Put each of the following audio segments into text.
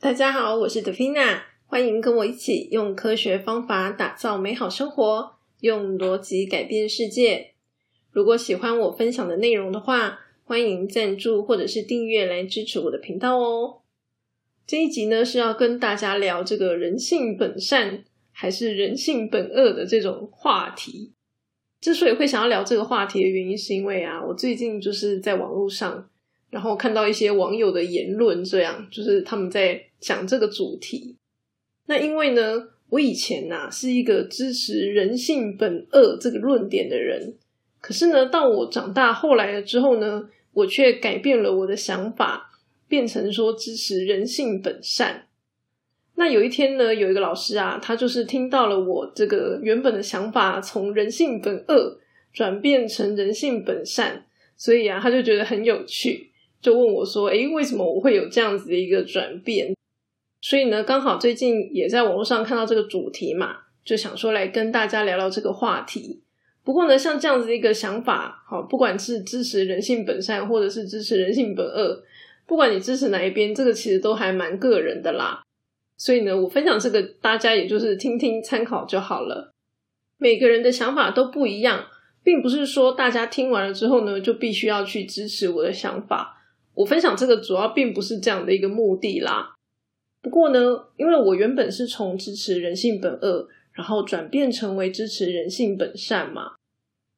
大家好，我是德菲娜，欢迎跟我一起用科学方法打造美好生活，用逻辑改变世界。如果喜欢我分享的内容的话，欢迎赞助或者是订阅来支持我的频道哦。这一集呢是要跟大家聊这个人性本善还是人性本恶的这种话题。之所以会想要聊这个话题的原因，是因为啊，我最近就是在网络上，然后看到一些网友的言论，这样就是他们在讲这个主题。那因为呢，我以前呐是一个支持人性本恶这个论点的人，可是呢，到我长大后来了之后呢，我却改变了我的想法，变成说支持人性本善。那有一天呢，有一个老师啊，他就是听到了我这个原本的想法从人性本恶转变成人性本善，所以啊，他就觉得很有趣，就问我说：“诶，为什么我会有这样子的一个转变？”所以呢，刚好最近也在网络上看到这个主题嘛，就想说来跟大家聊聊这个话题。不过呢，像这样子一个想法，好，不管是支持人性本善，或者是支持人性本恶，不管你支持哪一边，这个其实都还蛮个人的啦。所以呢，我分享这个，大家也就是听听参考就好了。每个人的想法都不一样，并不是说大家听完了之后呢，就必须要去支持我的想法。我分享这个主要并不是这样的一个目的啦。不过呢，因为我原本是从支持人性本恶，然后转变成为支持人性本善嘛，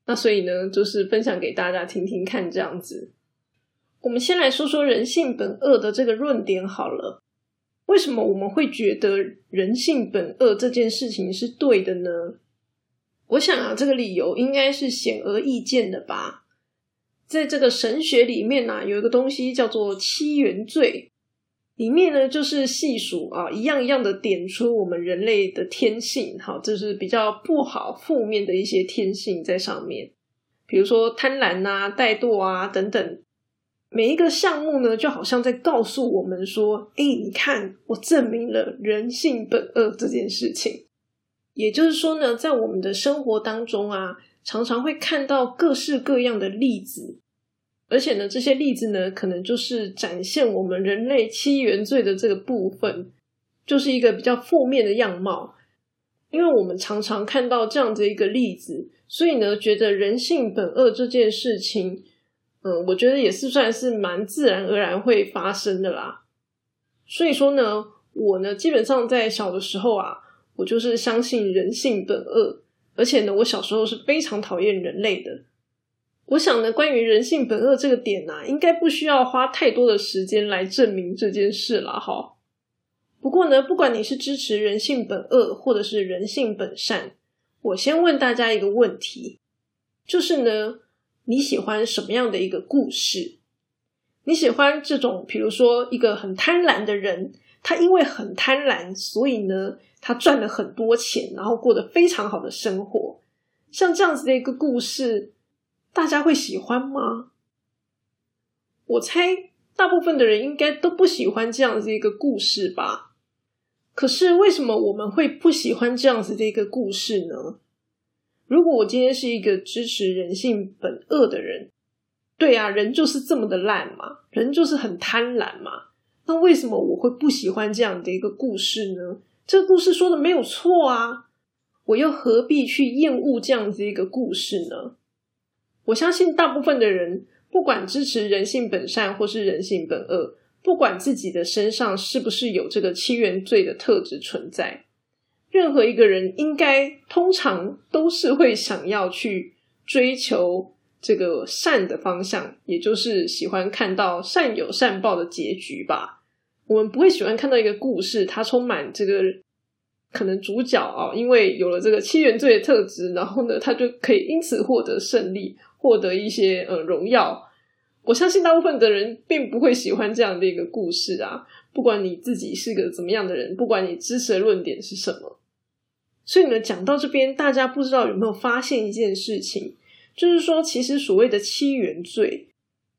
那所以呢，就是分享给大家听听看这样子。我们先来说说人性本恶的这个论点好了。为什么我们会觉得人性本恶这件事情是对的呢？我想啊，这个理由应该是显而易见的吧。在这个神学里面呢，有一个东西叫做七原罪，里面呢就是细数啊，一样一样的点出我们人类的天性，好，这是比较不好、负面的一些天性在上面，比如说贪婪啊、怠惰啊等等。每一个项目呢，就好像在告诉我们说：“哎，你看，我证明了人性本恶这件事情。”也就是说呢，在我们的生活当中啊，常常会看到各式各样的例子，而且呢，这些例子呢，可能就是展现我们人类七原罪的这个部分，就是一个比较负面的样貌。因为我们常常看到这样的一个例子，所以呢，觉得人性本恶这件事情。嗯，我觉得也是算是蛮自然而然会发生的啦。所以说呢，我呢基本上在小的时候啊，我就是相信人性本恶，而且呢，我小时候是非常讨厌人类的。我想呢，关于人性本恶这个点呢，应该不需要花太多的时间来证明这件事了哈。不过呢，不管你是支持人性本恶，或者是人性本善，我先问大家一个问题，就是呢。你喜欢什么样的一个故事？你喜欢这种，比如说一个很贪婪的人，他因为很贪婪，所以呢，他赚了很多钱，然后过得非常好的生活。像这样子的一个故事，大家会喜欢吗？我猜大部分的人应该都不喜欢这样子一个故事吧。可是为什么我们会不喜欢这样子的一个故事呢？如果我今天是一个支持人性本恶的人，对啊，人就是这么的烂嘛，人就是很贪婪嘛。那为什么我会不喜欢这样的一个故事呢？这个故事说的没有错啊，我又何必去厌恶这样子一个故事呢？我相信大部分的人，不管支持人性本善或是人性本恶，不管自己的身上是不是有这个七元罪的特质存在。任何一个人应该通常都是会想要去追求这个善的方向，也就是喜欢看到善有善报的结局吧。我们不会喜欢看到一个故事，它充满这个可能主角啊，因为有了这个七原罪的特质，然后呢，他就可以因此获得胜利，获得一些呃荣耀。我相信大部分的人并不会喜欢这样的一个故事啊。不管你自己是个怎么样的人，不管你支持的论点是什么。所以呢，讲到这边，大家不知道有没有发现一件事情，就是说，其实所谓的七原罪，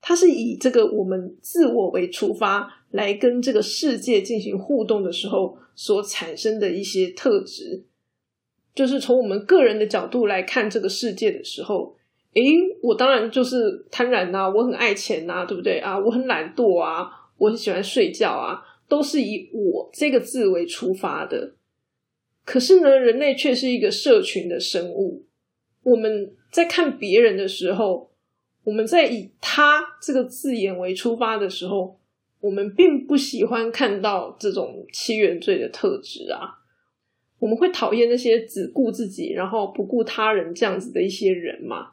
它是以这个我们自我为出发，来跟这个世界进行互动的时候所产生的一些特质，就是从我们个人的角度来看这个世界的时候，诶，我当然就是贪婪呐，我很爱钱呐，对不对啊？我很懒惰啊，我很喜欢睡觉啊。都是以我这个字为出发的。可是呢，人类却是一个社群的生物。我们在看别人的时候，我们在以他这个字眼为出发的时候，我们并不喜欢看到这种七原罪的特质啊。我们会讨厌那些只顾自己，然后不顾他人这样子的一些人嘛？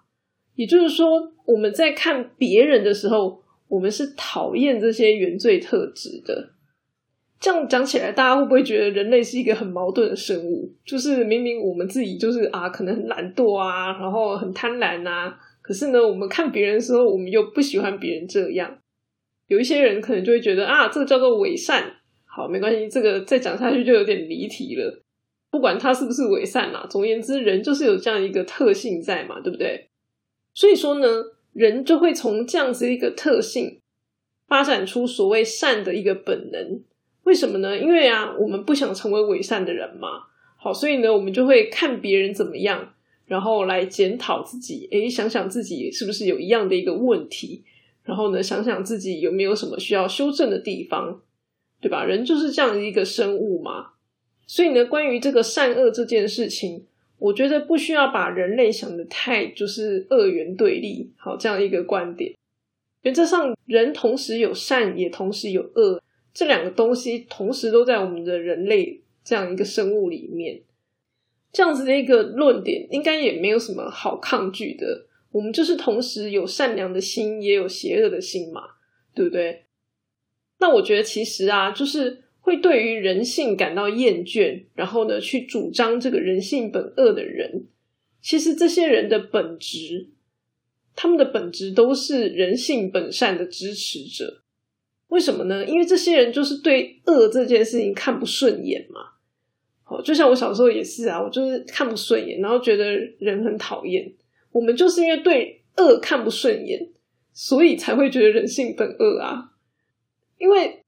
也就是说，我们在看别人的时候，我们是讨厌这些原罪特质的。这样讲起来，大家会不会觉得人类是一个很矛盾的生物？就是明明我们自己就是啊，可能很懒惰啊，然后很贪婪啊，可是呢，我们看别人的时候，我们又不喜欢别人这样。有一些人可能就会觉得啊，这个叫做伪善。好，没关系，这个再讲下去就有点离题了。不管他是不是伪善啦，总而言之，人就是有这样一个特性在嘛，对不对？所以说呢，人就会从这样子一个特性发展出所谓善的一个本能。为什么呢？因为啊，我们不想成为伪善的人嘛。好，所以呢，我们就会看别人怎么样，然后来检讨自己。诶，想想自己是不是有一样的一个问题，然后呢，想想自己有没有什么需要修正的地方，对吧？人就是这样一个生物嘛。所以呢，关于这个善恶这件事情，我觉得不需要把人类想的太就是二元对立，好这样一个观点。原则上，人同时有善，也同时有恶，这两个东西同时都在我们的人类这样一个生物里面。这样子的一个论点，应该也没有什么好抗拒的。我们就是同时有善良的心，也有邪恶的心嘛，对不对？那我觉得其实啊，就是。会对于人性感到厌倦，然后呢，去主张这个人性本恶的人，其实这些人的本质，他们的本质都是人性本善的支持者。为什么呢？因为这些人就是对恶这件事情看不顺眼嘛。好，就像我小时候也是啊，我就是看不顺眼，然后觉得人很讨厌。我们就是因为对恶看不顺眼，所以才会觉得人性本恶啊。因为。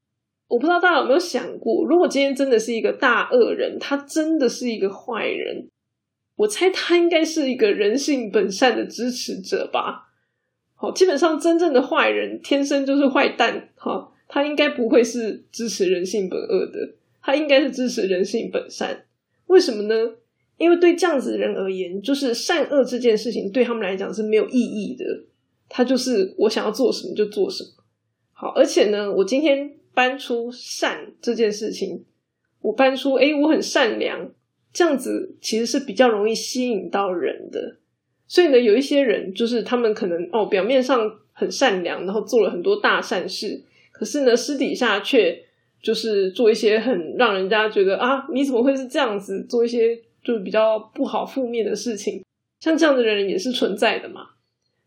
我不知道大家有没有想过，如果今天真的是一个大恶人，他真的是一个坏人，我猜他应该是一个人性本善的支持者吧。好，基本上真正的坏人天生就是坏蛋，哈，他应该不会是支持人性本恶的，他应该是支持人性本善。为什么呢？因为对这样子的人而言，就是善恶这件事情对他们来讲是没有意义的，他就是我想要做什么就做什么。好，而且呢，我今天。搬出善这件事情，我搬出哎，我很善良，这样子其实是比较容易吸引到人的。所以呢，有一些人就是他们可能哦，表面上很善良，然后做了很多大善事，可是呢，私底下却就是做一些很让人家觉得啊，你怎么会是这样子做一些就是比较不好、负面的事情？像这样的人也是存在的嘛。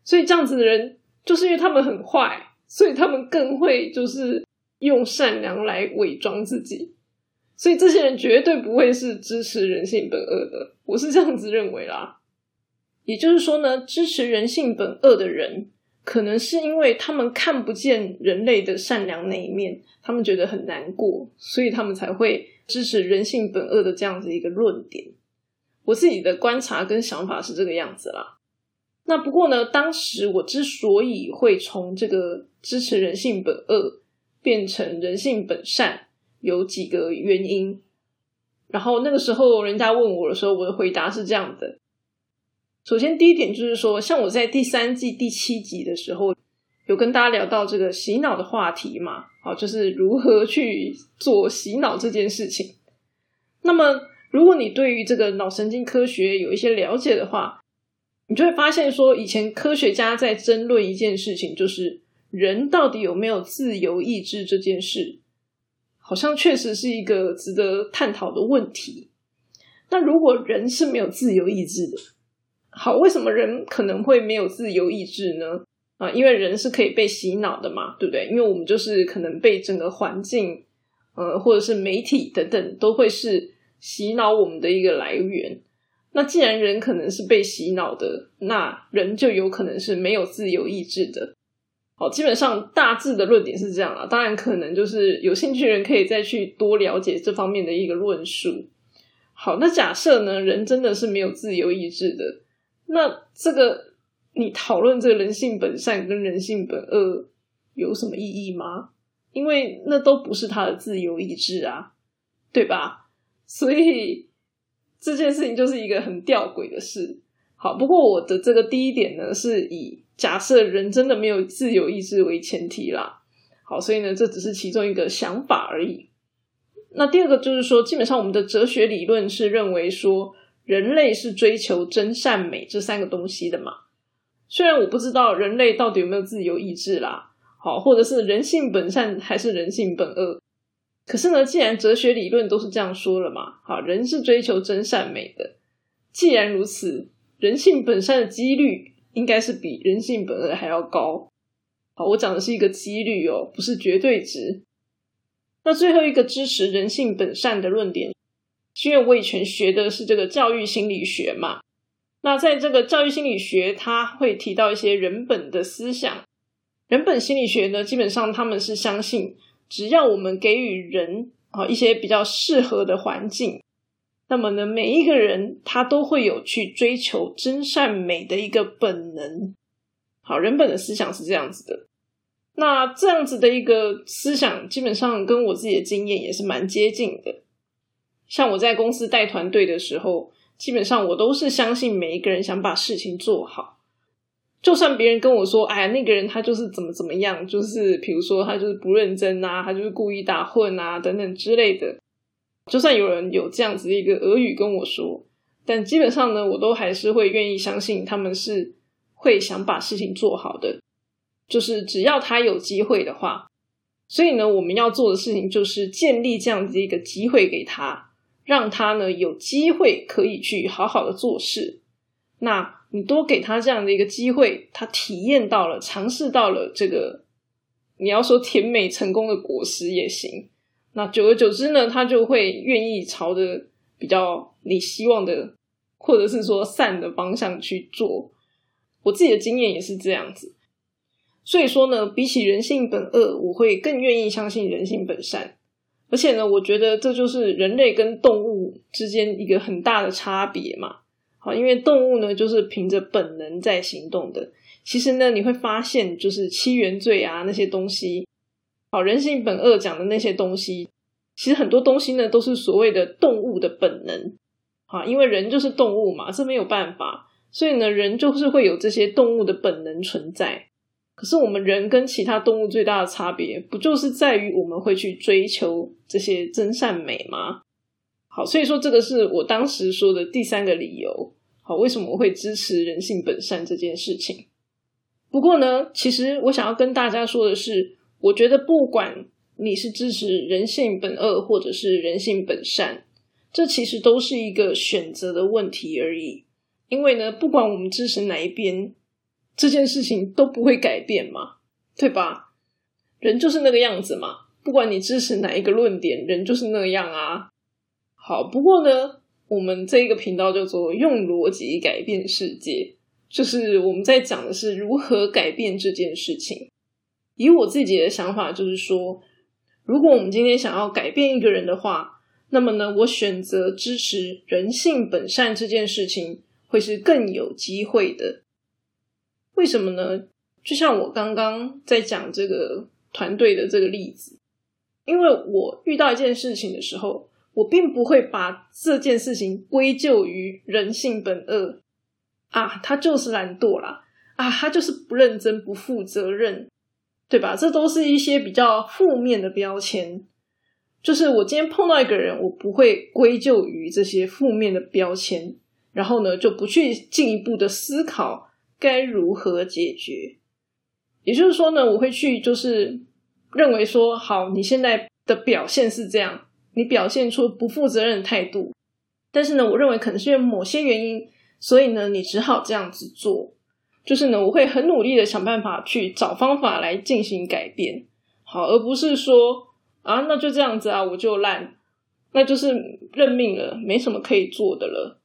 所以这样子的人，就是因为他们很坏，所以他们更会就是。用善良来伪装自己，所以这些人绝对不会是支持人性本恶的。我是这样子认为啦。也就是说呢，支持人性本恶的人，可能是因为他们看不见人类的善良那一面，他们觉得很难过，所以他们才会支持人性本恶的这样子一个论点。我自己的观察跟想法是这个样子啦。那不过呢，当时我之所以会从这个支持人性本恶。变成人性本善有几个原因，然后那个时候人家问我的时候，我的回答是这样的：首先，第一点就是说，像我在第三季第七集的时候，有跟大家聊到这个洗脑的话题嘛，好，就是如何去做洗脑这件事情。那么，如果你对于这个脑神经科学有一些了解的话，你就会发现说，以前科学家在争论一件事情，就是。人到底有没有自由意志这件事，好像确实是一个值得探讨的问题。那如果人是没有自由意志的，好，为什么人可能会没有自由意志呢？啊，因为人是可以被洗脑的嘛，对不对？因为我们就是可能被整个环境，呃，或者是媒体等等，都会是洗脑我们的一个来源。那既然人可能是被洗脑的，那人就有可能是没有自由意志的。好，基本上大致的论点是这样啊。当然，可能就是有兴趣的人可以再去多了解这方面的一个论述。好，那假设呢，人真的是没有自由意志的，那这个你讨论这个人性本善跟人性本恶有什么意义吗？因为那都不是他的自由意志啊，对吧？所以这件事情就是一个很吊诡的事。好，不过我的这个第一点呢，是以假设人真的没有自由意志为前提啦。好，所以呢，这只是其中一个想法而已。那第二个就是说，基本上我们的哲学理论是认为说，人类是追求真善美这三个东西的嘛。虽然我不知道人类到底有没有自由意志啦，好，或者是人性本善还是人性本恶，可是呢，既然哲学理论都是这样说了嘛，好，人是追求真善美的。既然如此，人性本善的几率应该是比人性本恶还要高。好，我讲的是一个几率哦，不是绝对值。那最后一个支持人性本善的论点，是因为我以前学的是这个教育心理学嘛。那在这个教育心理学，它会提到一些人本的思想。人本心理学呢，基本上他们是相信，只要我们给予人啊一些比较适合的环境，那么呢，每一个人他都会有去追求真善美的一个本能。好，人本的思想是这样子的。那这样子的一个思想，基本上跟我自己的经验也是蛮接近的。像我在公司带团队的时候，基本上我都是相信每一个人想把事情做好。就算别人跟我说：“哎呀，那个人他就是怎么怎么样，就是比如说他就是不认真啊，他就是故意打混啊，等等之类的。”就算有人有这样子的一个俄语跟我说，但基本上呢，我都还是会愿意相信他们是。会想把事情做好的，就是只要他有机会的话，所以呢，我们要做的事情就是建立这样子一个机会给他，让他呢有机会可以去好好的做事。那你多给他这样的一个机会，他体验到了，尝试到了这个，你要说甜美成功的果实也行。那久而久之呢，他就会愿意朝着比较你希望的，或者是说善的方向去做。我自己的经验也是这样子，所以说呢，比起人性本恶，我会更愿意相信人性本善。而且呢，我觉得这就是人类跟动物之间一个很大的差别嘛。好，因为动物呢，就是凭着本能在行动的。其实呢，你会发现，就是七原罪啊那些东西，好，人性本恶讲的那些东西，其实很多东西呢，都是所谓的动物的本能。好，因为人就是动物嘛，这没有办法。所以呢，人就是会有这些动物的本能存在。可是我们人跟其他动物最大的差别，不就是在于我们会去追求这些真善美吗？好，所以说这个是我当时说的第三个理由。好，为什么我会支持人性本善这件事情？不过呢，其实我想要跟大家说的是，我觉得不管你是支持人性本恶，或者是人性本善，这其实都是一个选择的问题而已。因为呢，不管我们支持哪一边，这件事情都不会改变嘛，对吧？人就是那个样子嘛，不管你支持哪一个论点，人就是那样啊。好，不过呢，我们这一个频道叫做“用逻辑改变世界”，就是我们在讲的是如何改变这件事情。以我自己的想法，就是说，如果我们今天想要改变一个人的话，那么呢，我选择支持人性本善这件事情。会是更有机会的，为什么呢？就像我刚刚在讲这个团队的这个例子，因为我遇到一件事情的时候，我并不会把这件事情归咎于人性本恶啊，他就是懒惰啦，啊，他就是不认真、不负责任，对吧？这都是一些比较负面的标签。就是我今天碰到一个人，我不会归咎于这些负面的标签。然后呢，就不去进一步的思考该如何解决。也就是说呢，我会去就是认为说，好，你现在的表现是这样，你表现出不负责任的态度。但是呢，我认为可能是因为某些原因，所以呢，你只好这样子做。就是呢，我会很努力的想办法去找方法来进行改变，好，而不是说啊，那就这样子啊，我就烂，那就是认命了，没什么可以做的了。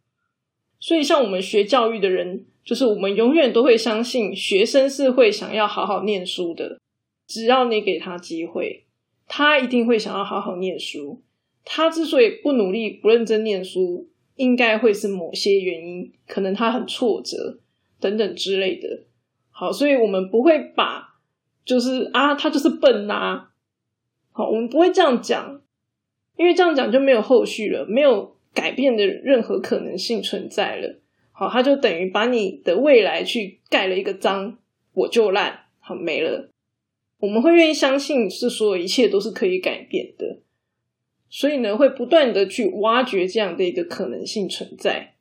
所以，像我们学教育的人，就是我们永远都会相信学生是会想要好好念书的。只要你给他机会，他一定会想要好好念书。他之所以不努力、不认真念书，应该会是某些原因，可能他很挫折等等之类的。好，所以我们不会把就是啊，他就是笨呐，好，我们不会这样讲，因为这样讲就没有后续了，没有改变的任何可能性存在了。好，他就等于把你的未来去盖了一个章，我就烂，好没了。我们会愿意相信是所有一切都是可以改变的，所以呢，会不断的去挖掘这样的一个可能性存在。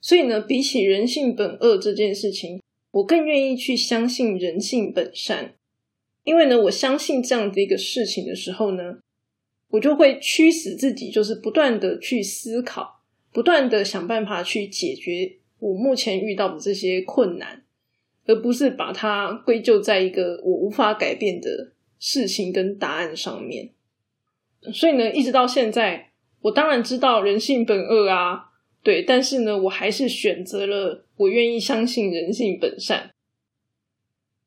所以呢，比起人性本恶这件事情，我更愿意去相信人性本善。因为呢，我相信这样的一个事情的时候呢，我就会驱使自己，就是不断的去思考。不断的想办法去解决我目前遇到的这些困难，而不是把它归咎在一个我无法改变的事情跟答案上面。所以呢，一直到现在，我当然知道人性本恶啊，对，但是呢，我还是选择了我愿意相信人性本善。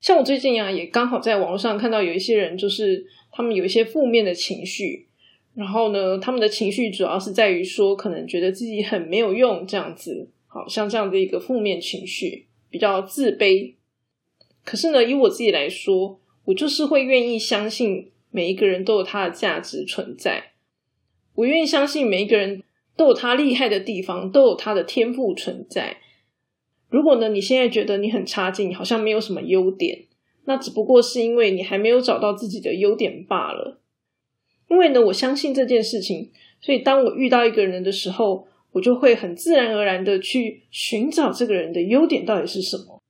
像我最近啊，也刚好在网络上看到有一些人，就是他们有一些负面的情绪。然后呢，他们的情绪主要是在于说，可能觉得自己很没有用，这样子，好像这样的一个负面情绪，比较自卑。可是呢，以我自己来说，我就是会愿意相信每一个人都有他的价值存在，我愿意相信每一个人都有他厉害的地方，都有他的天赋存在。如果呢，你现在觉得你很差劲，好像没有什么优点，那只不过是因为你还没有找到自己的优点罢了。因为呢，我相信这件事情，所以当我遇到一个人的时候，我就会很自然而然的去寻找这个人的优点到底是什么。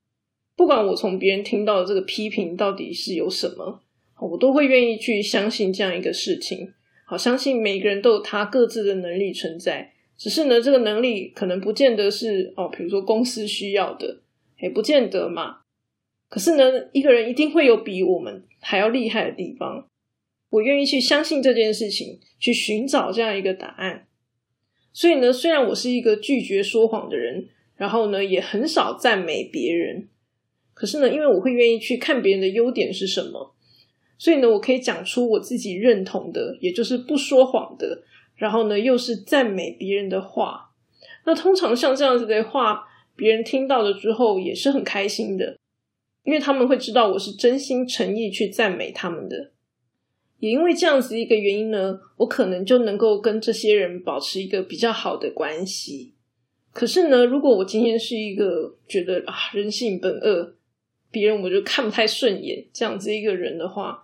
不管我从别人听到的这个批评到底是有什么，我都会愿意去相信这样一个事情。好，相信每个人都有他各自的能力存在，只是呢，这个能力可能不见得是哦，比如说公司需要的，也不见得嘛。可是呢，一个人一定会有比我们还要厉害的地方。我愿意去相信这件事情，去寻找这样一个答案。所以呢，虽然我是一个拒绝说谎的人，然后呢，也很少赞美别人，可是呢，因为我会愿意去看别人的优点是什么，所以呢，我可以讲出我自己认同的，也就是不说谎的，然后呢，又是赞美别人的话。那通常像这样子的话，别人听到了之后也是很开心的，因为他们会知道我是真心诚意去赞美他们的。也因为这样子一个原因呢，我可能就能够跟这些人保持一个比较好的关系。可是呢，如果我今天是一个觉得啊人性本恶，别人我就看不太顺眼这样子一个人的话，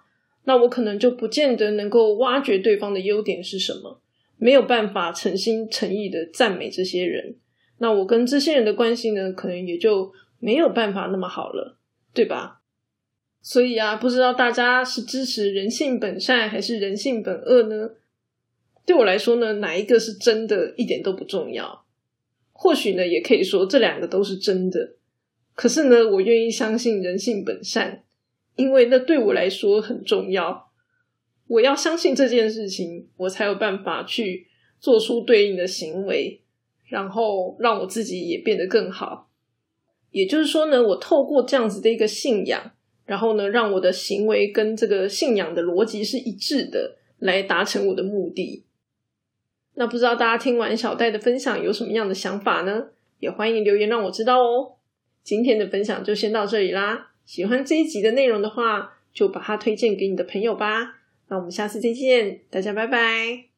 那我可能就不见得能够挖掘对方的优点是什么，没有办法诚心诚意的赞美这些人。那我跟这些人的关系呢，可能也就没有办法那么好了，对吧？所以啊，不知道大家是支持人性本善还是人性本恶呢？对我来说呢，哪一个是真的，一点都不重要。或许呢，也可以说这两个都是真的。可是呢，我愿意相信人性本善，因为那对我来说很重要。我要相信这件事情，我才有办法去做出对应的行为，然后让我自己也变得更好。也就是说呢，我透过这样子的一个信仰。然后呢，让我的行为跟这个信仰的逻辑是一致的，来达成我的目的。那不知道大家听完小戴的分享有什么样的想法呢？也欢迎留言让我知道哦。今天的分享就先到这里啦。喜欢这一集的内容的话，就把它推荐给你的朋友吧。那我们下次再见，大家拜拜。